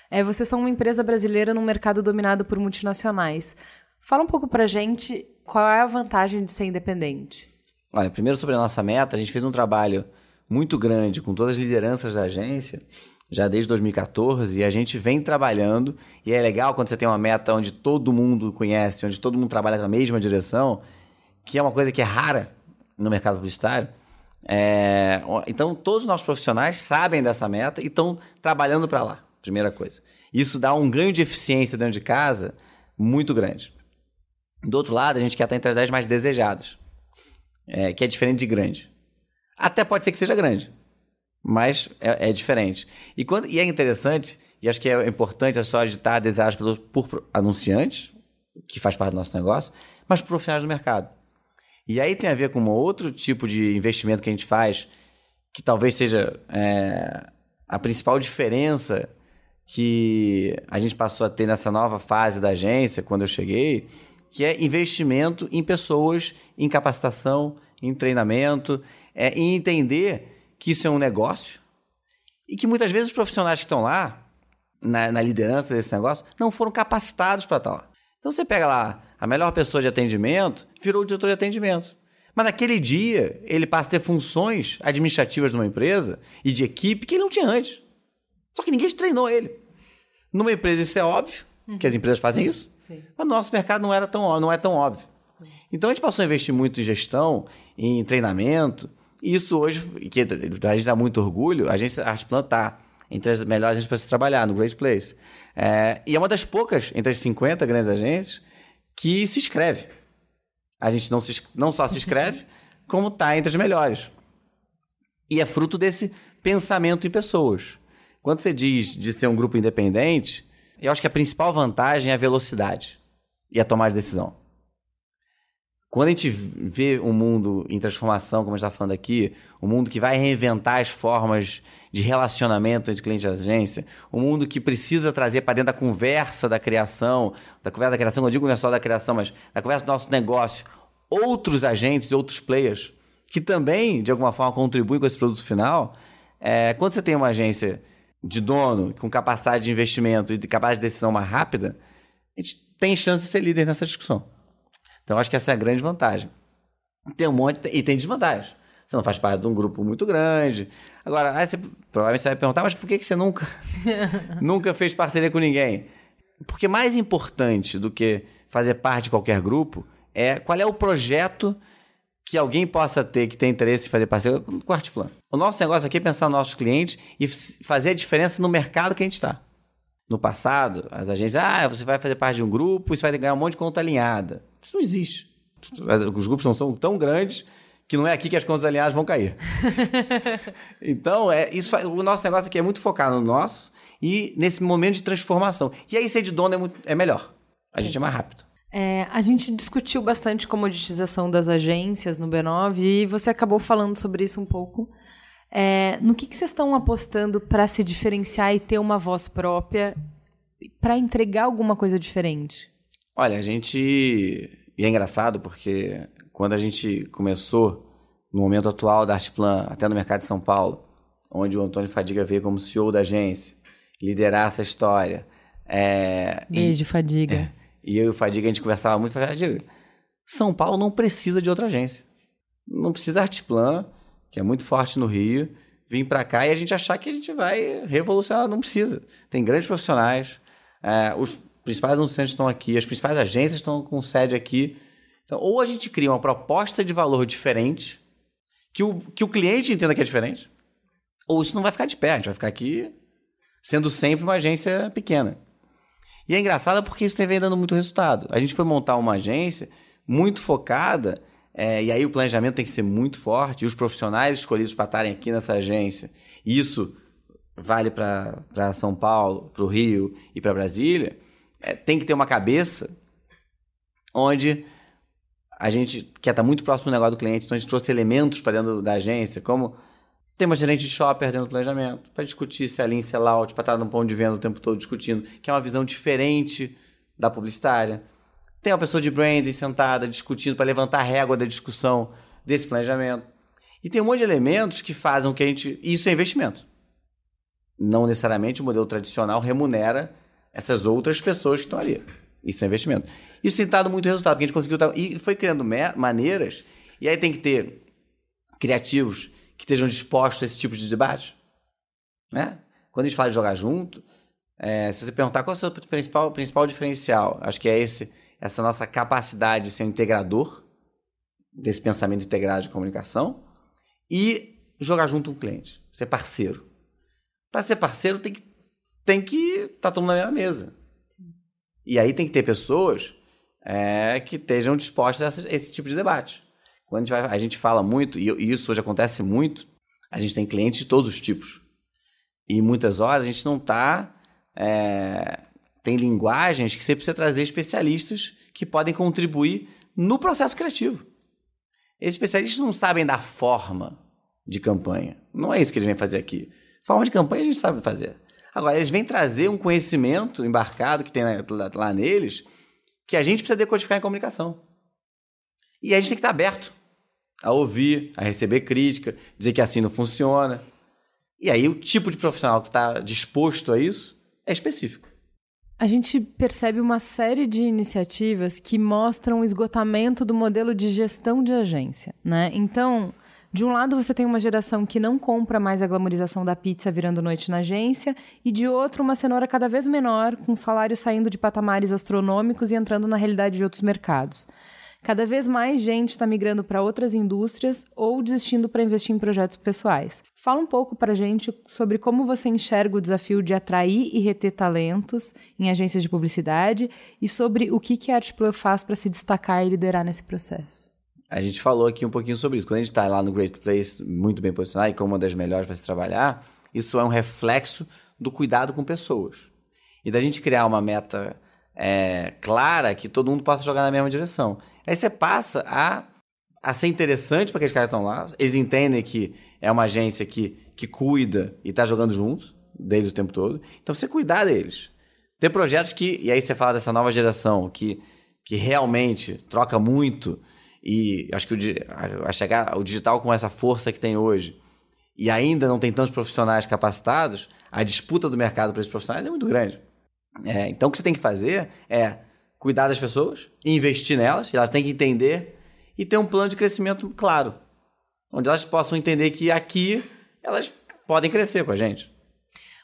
é: vocês são uma empresa brasileira num mercado dominado por multinacionais. Fala um pouco pra gente qual é a vantagem de ser independente. Olha, primeiro sobre a nossa meta, a gente fez um trabalho muito grande com todas as lideranças da agência, já desde 2014, e a gente vem trabalhando, e é legal quando você tem uma meta onde todo mundo conhece, onde todo mundo trabalha na mesma direção, que é uma coisa que é rara no mercado publicitário. É, então, todos os nossos profissionais sabem dessa meta e estão trabalhando para lá, primeira coisa. Isso dá um ganho de eficiência dentro de casa muito grande. Do outro lado, a gente quer estar entre as 10 mais desejadas, é, que é diferente de grande. Até pode ser que seja grande, mas é, é diferente. E, quando, e é interessante, e acho que é importante a história de estar desejado por, por anunciantes, que faz parte do nosso negócio, mas por profissionais do mercado. E aí tem a ver com um outro tipo de investimento que a gente faz, que talvez seja é, a principal diferença que a gente passou a ter nessa nova fase da agência, quando eu cheguei, que é investimento em pessoas, em capacitação, em treinamento, é, em entender que isso é um negócio E que muitas vezes os profissionais que estão lá, na, na liderança desse negócio, não foram capacitados para lá. Então você pega lá a melhor pessoa de atendimento, virou o diretor de atendimento. Mas naquele dia, ele passa a ter funções administrativas numa empresa e de equipe que ele não tinha antes. Só que ninguém treinou ele. Numa empresa isso é óbvio, que as empresas fazem isso. Sim. Mas no nosso mercado não, era tão, não é tão óbvio. Então a gente passou a investir muito em gestão, em treinamento. E isso hoje, que a gente dá muito orgulho, a agência Artplan está entre as melhores para se trabalhar, no Great Place. É, e é uma das poucas, entre as 50 grandes agências, que se inscreve. A gente não, se, não só se inscreve, como está entre as melhores. E é fruto desse pensamento em pessoas. Quando você diz de ser um grupo independente, eu acho que a principal vantagem é a velocidade e a tomada de decisão. Quando a gente vê um mundo em transformação, como a gente está falando aqui, um mundo que vai reinventar as formas de relacionamento entre cliente e agência, um mundo que precisa trazer para dentro da conversa da criação, da conversa da criação, eu digo não é só da criação, mas da conversa do nosso negócio, outros agentes e outros players que também, de alguma forma, contribuem com esse produto final. É, quando você tem uma agência de dono com capacidade de investimento e de capacidade de decisão mais rápida, a gente tem chance de ser líder nessa discussão. Então, acho que essa é a grande vantagem. Tem um monte, e tem desvantagem. Você não faz parte de um grupo muito grande. Agora, aí você, provavelmente você vai perguntar, mas por que, que você nunca, nunca fez parceria com ninguém? Porque mais importante do que fazer parte de qualquer grupo é qual é o projeto que alguém possa ter que tem interesse em fazer parceria com o Artplan. O nosso negócio aqui é pensar nos nossos clientes e fazer a diferença no mercado que a gente está. No passado, as agências, ah, você vai fazer parte de um grupo e você vai ganhar um monte de conta alinhada. Isso não existe. Os grupos não são tão grandes que não é aqui que as contas alinhadas vão cair. então, é, isso, o nosso negócio aqui é muito focado no nosso e nesse momento de transformação. E aí ser de dono é, muito, é melhor. A gente é mais rápido. É, a gente discutiu bastante comoditização das agências no B9 e você acabou falando sobre isso um pouco. É, no que, que vocês estão apostando para se diferenciar e ter uma voz própria para entregar alguma coisa diferente? Olha, a gente. E é engraçado porque quando a gente começou, no momento atual da Artplan, até no mercado de São Paulo, onde o Antônio Fadiga veio como CEO da agência, liderar essa história. É, Beijo, e, Fadiga. É, e eu e o Fadiga, a gente conversava muito. Fadiga, São Paulo não precisa de outra agência. Não precisa Artplan que é muito forte no Rio, vir para cá e a gente achar que a gente vai revolucionar. Não precisa. Tem grandes profissionais, é, os principais anunciantes estão aqui, as principais agências estão com sede aqui. Então, ou a gente cria uma proposta de valor diferente, que o, que o cliente entenda que é diferente, ou isso não vai ficar de pé, a gente vai ficar aqui sendo sempre uma agência pequena. E é engraçado porque isso tem dando muito resultado. A gente foi montar uma agência muito focada é, e aí o planejamento tem que ser muito forte, e os profissionais escolhidos para estarem aqui nessa agência, isso vale para São Paulo, para o Rio e para Brasília, é, tem que ter uma cabeça onde a gente quer estar muito próximo do negócio do cliente, então a gente trouxe elementos para dentro da agência, como tem uma gerente de shopper dentro do planejamento, para discutir se é lean, se é para estar no ponto de venda o tempo todo discutindo, que é uma visão diferente da publicitária. Tem uma pessoa de branding sentada discutindo para levantar a régua da discussão desse planejamento. E tem um monte de elementos que fazem que a gente. Isso é investimento. Não necessariamente o modelo tradicional remunera essas outras pessoas que estão ali. Isso é investimento. Isso tem dado muito resultado, porque a gente conseguiu. E foi criando maneiras. E aí tem que ter criativos que estejam dispostos a esse tipo de debate. Né? Quando a gente fala de jogar junto, é, se você perguntar qual é o seu principal, principal diferencial, acho que é esse essa nossa capacidade de ser um integrador desse pensamento integrado de comunicação e jogar junto com o cliente, ser parceiro. Para ser parceiro tem que tem que estar tá todo mundo na mesma mesa. E aí tem que ter pessoas é, que estejam dispostas a esse tipo de debate. Quando a gente, vai, a gente fala muito, e isso hoje acontece muito, a gente tem clientes de todos os tipos. E muitas horas a gente não está é, tem linguagens que você precisa trazer especialistas que podem contribuir no processo criativo. Esses especialistas não sabem da forma de campanha. Não é isso que eles vêm fazer aqui. Forma de campanha a gente sabe fazer. Agora, eles vêm trazer um conhecimento embarcado que tem lá, lá neles que a gente precisa decodificar em comunicação. E a gente tem que estar aberto a ouvir, a receber crítica, dizer que assim não funciona. E aí o tipo de profissional que está disposto a isso é específico. A gente percebe uma série de iniciativas que mostram o esgotamento do modelo de gestão de agência, né? Então, de um lado você tem uma geração que não compra mais a glamorização da pizza virando noite na agência, e de outro uma cenoura cada vez menor, com salários saindo de patamares astronômicos e entrando na realidade de outros mercados. Cada vez mais gente está migrando para outras indústrias ou desistindo para investir em projetos pessoais. Fala um pouco para a gente sobre como você enxerga o desafio de atrair e reter talentos em agências de publicidade e sobre o que, a Artplan faz para se destacar e liderar nesse processo. A gente falou aqui um pouquinho sobre isso. Quando a gente está lá no Great Place, muito bem posicionado e como uma das melhores para se trabalhar, isso é um reflexo do cuidado com pessoas. E da gente criar uma meta é, clara que todo mundo possa jogar na mesma direção. Aí você passa a, a ser interessante para aqueles caras que estão lá. Eles entendem que é uma agência que, que cuida e está jogando juntos deles o tempo todo. Então você cuidar deles. Ter projetos que. E aí você fala dessa nova geração que, que realmente troca muito. E acho que o, a chegar, o digital com essa força que tem hoje e ainda não tem tantos profissionais capacitados, a disputa do mercado para esses profissionais é muito grande. É, então o que você tem que fazer é cuidar das pessoas, investir nelas, elas têm que entender e ter um plano de crescimento claro, onde elas possam entender que aqui elas podem crescer com a gente.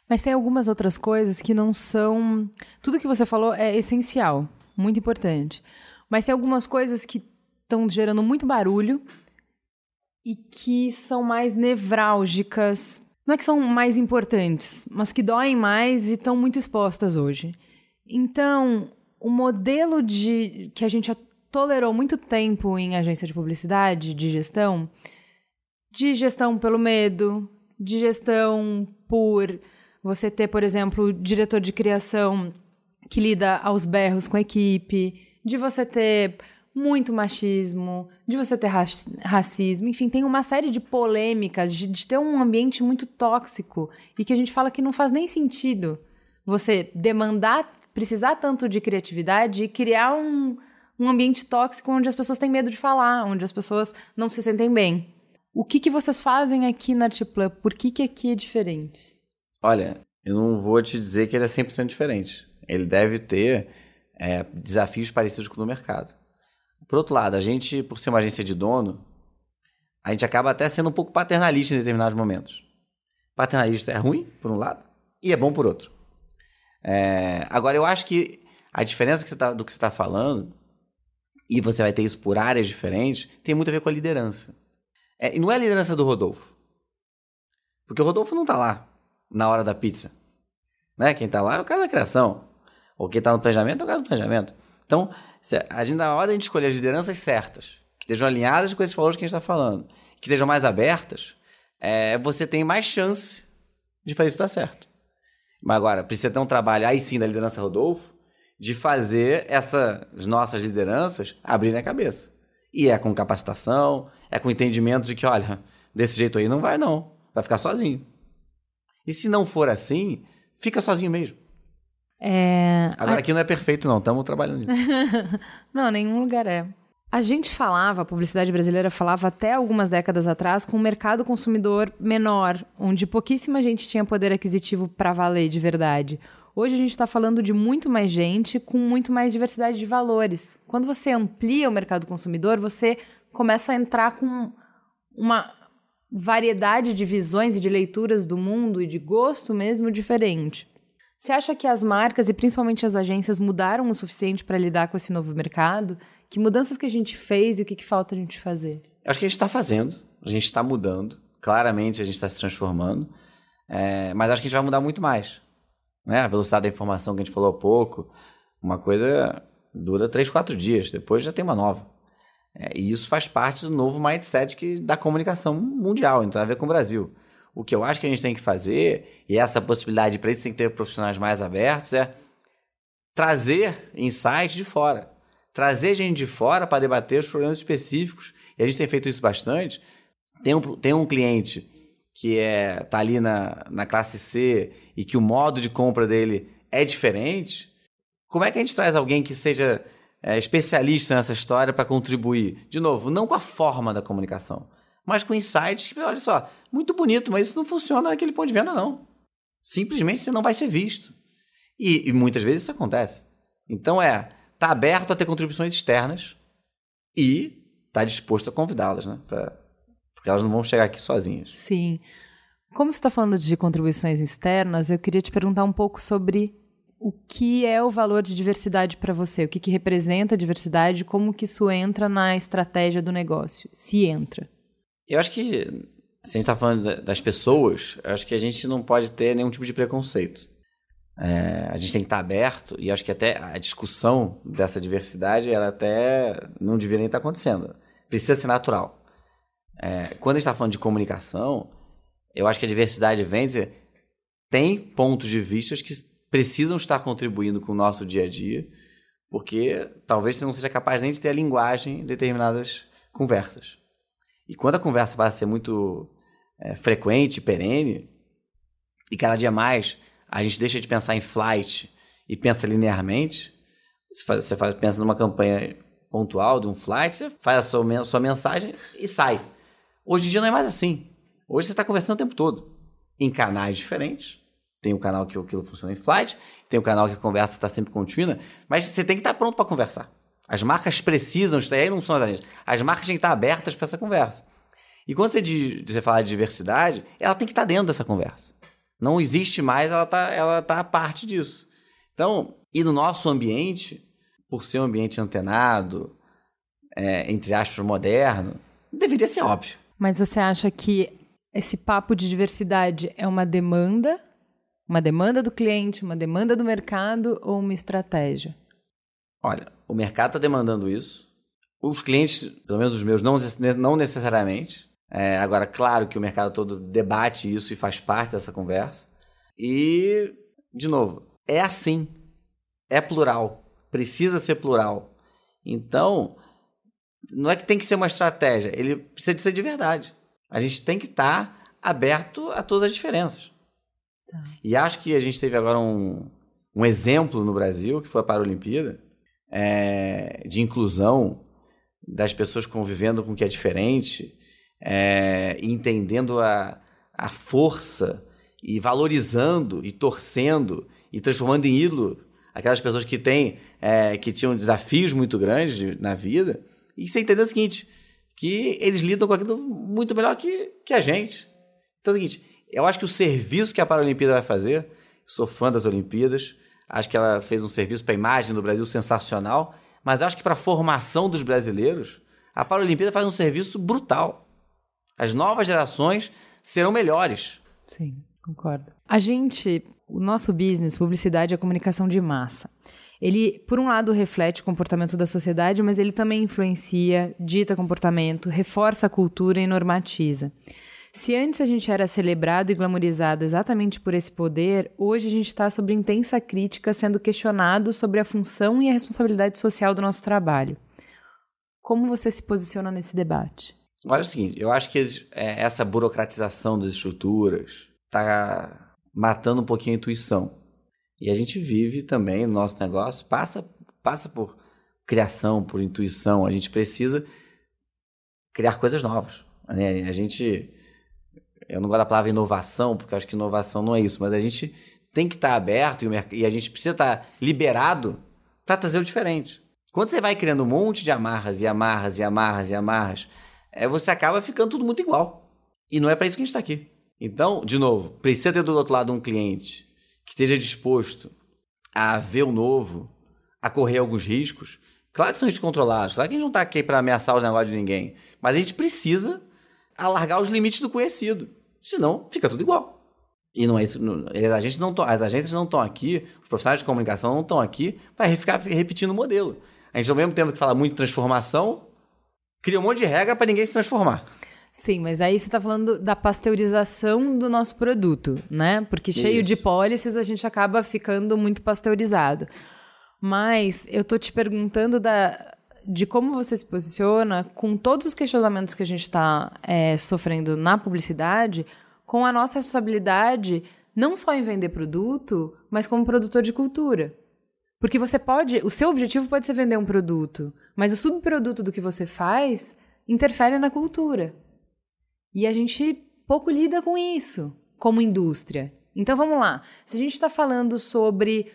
Mas tem algumas outras coisas que não são. Tudo que você falou é essencial, muito importante. Mas tem algumas coisas que estão gerando muito barulho e que são mais nevrálgicas. Não é que são mais importantes, mas que doem mais e estão muito expostas hoje. Então, o modelo de que a gente tolerou muito tempo em agência de publicidade, de gestão, de gestão pelo medo, de gestão por você ter, por exemplo, diretor de criação que lida aos berros com a equipe, de você ter muito machismo, de você ter racismo, enfim, tem uma série de polêmicas, de, de ter um ambiente muito tóxico e que a gente fala que não faz nem sentido você demandar precisar tanto de criatividade e criar um, um ambiente tóxico onde as pessoas têm medo de falar, onde as pessoas não se sentem bem. O que, que vocês fazem aqui na Artplan? Por que, que aqui é diferente? Olha, eu não vou te dizer que ele é 100% diferente. Ele deve ter é, desafios parecidos com o do mercado. Por outro lado, a gente, por ser uma agência de dono, a gente acaba até sendo um pouco paternalista em determinados momentos. Paternalista é ruim, por um lado, e é bom por outro. É, agora, eu acho que a diferença que você tá, do que você está falando, e você vai ter isso por áreas diferentes, tem muito a ver com a liderança. É, e não é a liderança do Rodolfo. Porque o Rodolfo não está lá na hora da pizza. Né? Quem está lá é o cara da criação. Ou quem está no planejamento é o cara do planejamento. Então, a gente, na hora de escolher as lideranças certas, que estejam alinhadas com esses valores que a gente está falando, que estejam mais abertas, é, você tem mais chance de fazer isso dar certo. Mas agora, precisa ter um trabalho aí sim da liderança Rodolfo de fazer essas nossas lideranças abrirem a cabeça. E é com capacitação, é com entendimento de que, olha, desse jeito aí não vai não, vai ficar sozinho. E se não for assim, fica sozinho mesmo. É... Agora aqui não é perfeito não, estamos trabalhando nisso. não, nenhum lugar é. A gente falava, a publicidade brasileira falava até algumas décadas atrás com um mercado consumidor menor, onde pouquíssima gente tinha poder aquisitivo para valer de verdade. Hoje a gente está falando de muito mais gente com muito mais diversidade de valores. Quando você amplia o mercado consumidor, você começa a entrar com uma variedade de visões e de leituras do mundo e de gosto mesmo diferente. Você acha que as marcas e principalmente as agências mudaram o suficiente para lidar com esse novo mercado? Que mudanças que a gente fez e o que, que falta a gente fazer? Acho que a gente está fazendo, a gente está mudando. Claramente a gente está se transformando. É, mas acho que a gente vai mudar muito mais. Né? A velocidade da informação que a gente falou há pouco, uma coisa dura três, quatro dias, depois já tem uma nova. É, e isso faz parte do novo mindset que, da comunicação mundial, então tem a ver com o Brasil. O que eu acho que a gente tem que fazer, e essa possibilidade para isso tem que ter profissionais mais abertos, é trazer insights de fora trazer gente de fora para debater os problemas específicos, e a gente tem feito isso bastante. Tem um, tem um cliente que é, tá ali na, na classe C e que o modo de compra dele é diferente. Como é que a gente traz alguém que seja é, especialista nessa história para contribuir? De novo, não com a forma da comunicação, mas com insights que, olha só, muito bonito, mas isso não funciona naquele ponto de venda, não. Simplesmente você não vai ser visto. E, e muitas vezes isso acontece. Então é, tá aberto a ter contribuições externas e tá disposto a convidá-las, né? Pra, porque elas não vão chegar aqui sozinhas. Sim. Como você está falando de contribuições externas, eu queria te perguntar um pouco sobre o que é o valor de diversidade para você, o que, que representa a diversidade, como que isso entra na estratégia do negócio, se entra. Eu acho que, se a gente está falando das pessoas, acho que a gente não pode ter nenhum tipo de preconceito. É, a gente tem que estar aberto, e acho que até a discussão dessa diversidade, ela até não deveria nem estar acontecendo. Precisa ser natural. É, quando a gente está falando de comunicação, eu acho que a diversidade vem dizer, tem pontos de vista que precisam estar contribuindo com o nosso dia a dia, porque talvez você não seja capaz nem de ter a linguagem em determinadas conversas. E quando a conversa passa a ser muito é, frequente, perene, e cada dia mais a gente deixa de pensar em flight e pensa linearmente, você, faz, você faz, pensa numa campanha pontual de um flight, você faz a sua, sua mensagem e sai. Hoje em dia não é mais assim. Hoje você está conversando o tempo todo em canais diferentes. Tem o um canal que aquilo funciona em flight, tem o um canal que a conversa está sempre contínua, mas você tem que estar tá pronto para conversar. As marcas precisam estar aí, não são as agências. As marcas têm que estar abertas para essa conversa. E quando você, de, você fala de diversidade, ela tem que estar dentro dessa conversa. Não existe mais, ela está ela tá a parte disso. Então, e no nosso ambiente, por ser um ambiente antenado, é, entre aspas, moderno, deveria ser óbvio. Mas você acha que esse papo de diversidade é uma demanda? Uma demanda do cliente, uma demanda do mercado ou uma estratégia? Olha, o mercado está demandando isso. Os clientes, pelo menos os meus, não, não necessariamente. É, agora, claro que o mercado todo debate isso e faz parte dessa conversa. E, de novo, é assim. É plural. Precisa ser plural. Então, não é que tem que ser uma estratégia, ele precisa de ser de verdade. A gente tem que estar tá aberto a todas as diferenças. Tá. E acho que a gente teve agora um, um exemplo no Brasil, que foi a Paralimpíada, é, de inclusão das pessoas convivendo com o que é diferente, é, entendendo a, a força e valorizando e torcendo e transformando em ídolo aquelas pessoas que têm é, que tinham desafios muito grandes de, na vida. E você entender o seguinte que eles lidam com aquilo muito melhor que, que a gente. Então é o seguinte eu acho que o serviço que a Paralimpíada vai fazer sou fã das Olimpíadas acho que ela fez um serviço para a imagem do Brasil sensacional mas acho que para a formação dos brasileiros a Paralimpíada faz um serviço brutal as novas gerações serão melhores. Sim, concordo. A gente, o nosso business, publicidade é comunicação de massa. Ele, por um lado, reflete o comportamento da sociedade, mas ele também influencia, dita comportamento, reforça a cultura e normatiza. Se antes a gente era celebrado e glamorizado exatamente por esse poder, hoje a gente está sob intensa crítica, sendo questionado sobre a função e a responsabilidade social do nosso trabalho. Como você se posiciona nesse debate? Olha o seguinte, eu acho que é, essa burocratização das estruturas está matando um pouquinho a intuição. E a gente vive também no nosso negócio, passa, passa por criação, por intuição. A gente precisa criar coisas novas. Né? A gente. Eu não gosto da palavra inovação, porque acho que inovação não é isso, mas a gente tem que estar aberto e a gente precisa estar liberado para trazer o diferente. Quando você vai criando um monte de amarras e amarras e amarras e amarras é, você acaba ficando tudo muito igual. E não é para isso que a gente está aqui. Então, de novo, precisa ter do outro lado um cliente que esteja disposto a ver o novo, a correr alguns riscos. Claro que são riscos controlados, claro que a gente não está aqui para ameaçar o negócio de ninguém, mas a gente precisa alargar os limites do conhecido, senão fica tudo igual. E não é isso. Não, a gente não as agências não estão aqui, os profissionais de comunicação não estão aqui para ficar repetindo o modelo. A gente, ao mesmo tempo que fala muito de transformação, cria um monte de regra para ninguém se transformar. Sim, mas aí você está falando da pasteurização do nosso produto, né? Porque cheio Isso. de pólices a gente acaba ficando muito pasteurizado. Mas eu tô te perguntando da, de como você se posiciona com todos os questionamentos que a gente está é, sofrendo na publicidade, com a nossa responsabilidade não só em vender produto, mas como produtor de cultura. Porque você pode, o seu objetivo pode ser vender um produto, mas o subproduto do que você faz interfere na cultura. E a gente pouco lida com isso como indústria. Então vamos lá. Se a gente está falando sobre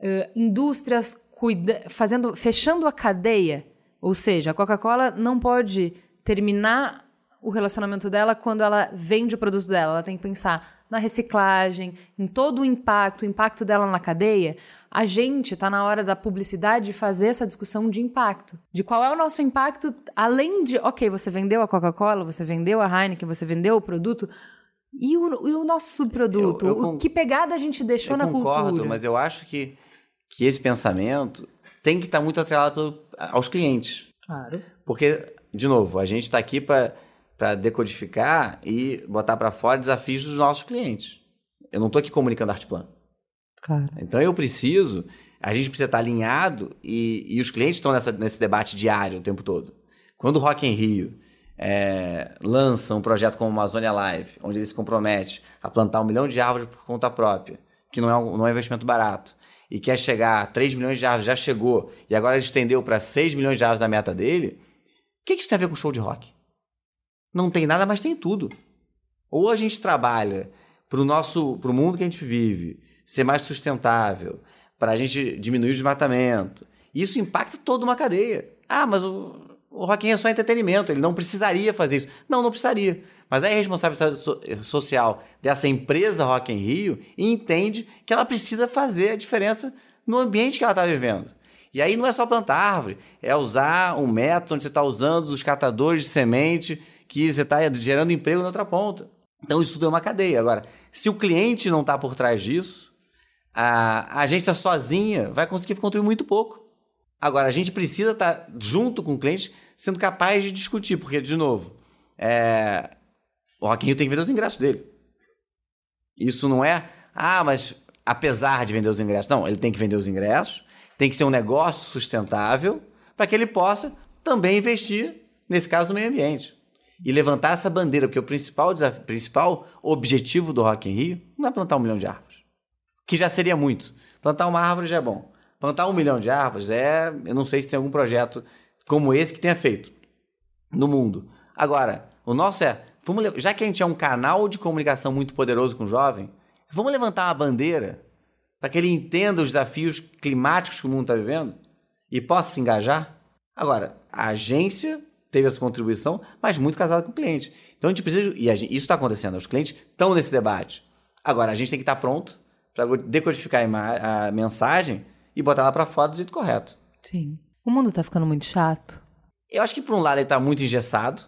uh, indústrias cuida fazendo, fechando a cadeia, ou seja, a Coca-Cola não pode terminar o relacionamento dela quando ela vende o produto dela. Ela tem que pensar na reciclagem, em todo o impacto, o impacto dela na cadeia. A gente está na hora da publicidade fazer essa discussão de impacto. De qual é o nosso impacto, além de, ok, você vendeu a Coca-Cola, você vendeu a Heineken, você vendeu o produto, e o, e o nosso subproduto? Eu- eu O- que pegada a gente deixou eu na concordo, cultura? mas eu acho que, que esse pensamento tem que estar muito atrelado pelo- aos clientes. Claro. Porque, de novo, a gente está aqui para decodificar e botar para fora desafios dos nossos clientes. Eu não estou aqui comunicando Artplan. Claro. Então eu preciso, a gente precisa estar alinhado e, e os clientes estão nessa- nesse debate diário o tempo todo. Quando o Rock in Rio é, lança um projeto como Amazônia Live, onde ele se compromete a plantar um milhão de árvores por conta própria, que não é um, não é um investimento barato, e quer chegar a 3 milhões de árvores, já chegou, e agora estendeu para 6 milhões de árvores da meta dele, o que, que isso tem a ver com show de rock? Não tem nada, mas tem tudo. Ou a gente trabalha para o nosso, para o mundo que a gente vive, ser mais sustentável, para a gente diminuir o desmatamento. Isso impacta toda uma cadeia. Ah, mas o, o Rock é só entretenimento, ele não precisaria fazer isso. Não, não precisaria. Mas a responsabilidade so- social dessa empresa Rock in Rio entende que ela precisa fazer a diferença no ambiente que ela está vivendo. E aí não é só plantar árvore, é usar um método onde você está usando os catadores de semente que você está gerando emprego na outra ponta. Então isso tudo é uma cadeia. Agora, se o cliente não está por trás disso, a, agência sozinha vai conseguir contribuir muito pouco. Agora, a gente precisa estar junto com o cliente, sendo capaz de discutir, porque, de novo, é, o Rock in Rio tem que vender os ingressos dele. Isso não é, ah, mas apesar de vender os ingressos. Não, ele tem que vender os ingressos, tem que ser um negócio sustentável para que ele possa também investir, nesse caso, no meio ambiente. E levantar essa bandeira, porque o principal, desafio, principal objetivo do Rock in Rio não é plantar um milhão de árvores, que já seria muito. Plantar uma árvore já é bom. Plantar um milhão de árvores é. Eu não sei se tem algum projeto como esse que tenha feito no mundo. Agora, o nosso é. Vamos, já que a gente é um canal de comunicação muito poderoso com o jovem, vamos levantar uma bandeira para que ele entenda os desafios climáticos que o mundo está vivendo e possa se engajar. Agora, a agência teve a sua contribuição, mas muito casada com o cliente. Então a gente precisa. E gente- isso está acontecendo, os clientes estão nesse debate. Agora, a gente tem que estar pronto para decodificar a, a mensagem e botar ela para fora do jeito correto. Sim. O mundo tá ficando muito chato. Eu acho que por um lado ele está muito engessado,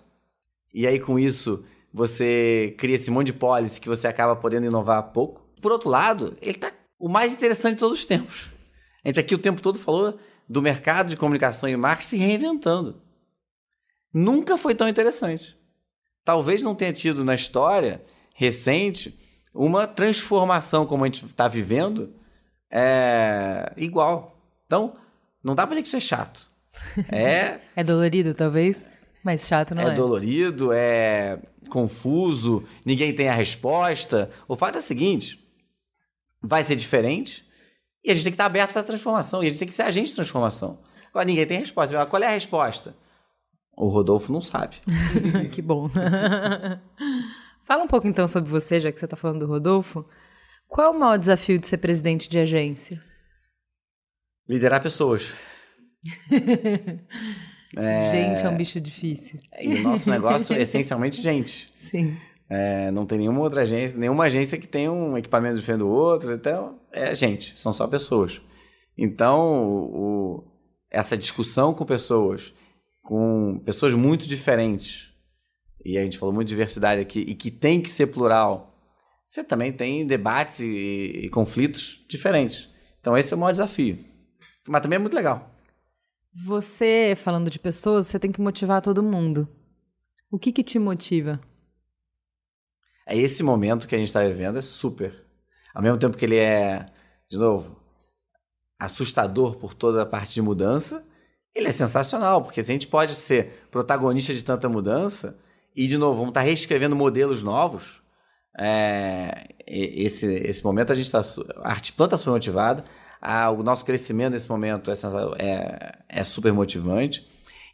e aí com isso você cria esse monte de policy que você acaba podendo inovar pouco. Por outro lado, ele está o mais interessante de todos os tempos. A gente aqui o tempo todo falou do mercado de comunicação e marketing se reinventando. Nunca foi tão interessante. Talvez não tenha tido na história recente uma transformação como a gente está vivendo é, igual. Então, não dá para dizer que isso é chato. É É dolorido, talvez, mas chato não é. é dolorido, é confuso, ninguém tem a resposta. O fato é o seguinte: vai ser diferente e a gente tem que estar aberto para a transformação. E a gente tem que ser agente de transformação. Agora, ninguém tem resposta. Qual é a resposta? O Rodolfo não sabe. que bom. Fala um pouco então sobre você, já que você tá falando do Rodolfo. Qual é o maior desafio de ser presidente de agência? Liderar pessoas. Gente, é um bicho difícil. E o nosso negócio é essencialmente gente. Sim. É, não tem nenhuma outra agência, nenhuma agência que tenha um equipamento diferente do outro. Então, é gente, são só pessoas. Então, o- essa discussão com pessoas, com pessoas muito diferentes, e a gente falou muito de diversidade aqui, e que tem que ser plural, você também tem debates e, e conflitos diferentes. Então, esse é o maior desafio. Mas também é muito legal. Você, falando de pessoas, você tem que motivar todo mundo. O que que te motiva? É esse momento que a gente está vivendo é super. Ao mesmo tempo que ele é, de novo, assustador por toda a parte de mudança, ele é sensacional, porque se a gente pode ser protagonista de tanta mudança, e de novo, vamos estar reescrevendo modelos novos, é, esse, esse momento a gente está. A Artplan está super motivada, a- o nosso crescimento nesse momento é, é, é super motivante.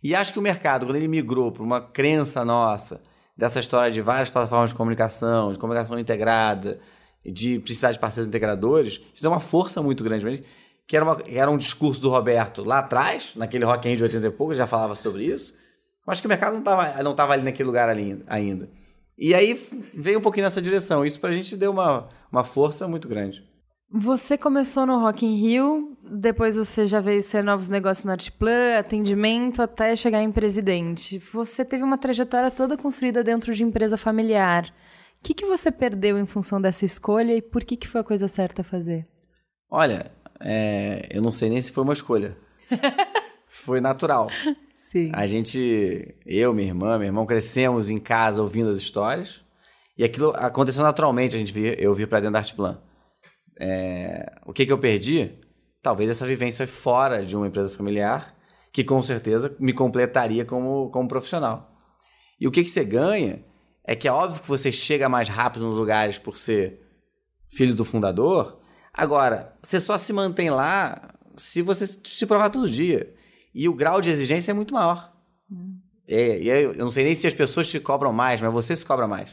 E acho que o mercado, quando ele migrou para uma crença nossa dessa história de várias plataformas de comunicação, de comunicação integrada, de precisar de parceiros integradores, isso deu uma força muito grande que era, uma- era um discurso do Roberto lá atrás, naquele Rock in de 80 e pouco, já falava sobre isso, mas que o mercado não estava não tava ali naquele lugar ali ainda. E aí veio um pouquinho nessa direção, isso pra gente deu uma, uma força muito grande. Você começou no Rock in Rio, depois você já veio ser novos negócios na Artplan, atendimento, até chegar em presidente. Você teve uma trajetória toda construída dentro de empresa familiar. O que, que você perdeu em função dessa escolha e por que, que foi a coisa certa a fazer? Olha, é, eu não sei nem se foi uma escolha. foi natural. Sim. A gente, eu, minha irmã, meu irmão, crescemos em casa ouvindo as histórias. E aquilo aconteceu naturalmente, a gente via, eu vi pra dentro da Artplan. É, o que, que eu perdi? Talvez essa vivência fora de uma empresa familiar, que com certeza me completaria como, como profissional. E o que, que você ganha é que é óbvio que você chega mais rápido nos lugares por ser filho do fundador. Agora, você só se mantém lá se você se provar todo dia. E o grau de exigência é muito maior. É, e aí, eu não sei nem se as pessoas te cobram mais, mas você se cobra mais.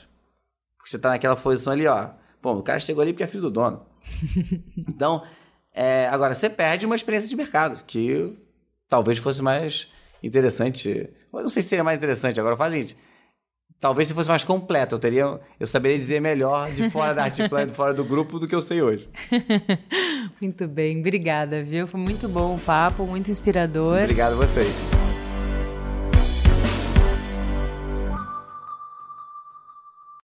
Porque você tá naquela posição ali, ó. Pô, o cara chegou ali porque é filho do dono. então, é, agora, você perde uma experiência de mercado, que talvez fosse mais interessante. Eu não sei se seria mais interessante, agora faz o seguinte. Talvez se fosse mais completo, eu teria, eu saberia dizer melhor de fora da Artplan, de fora do grupo, do que eu sei hoje. Muito bem, obrigada, viu? Foi muito bom o papo, muito inspirador. Obrigado a vocês.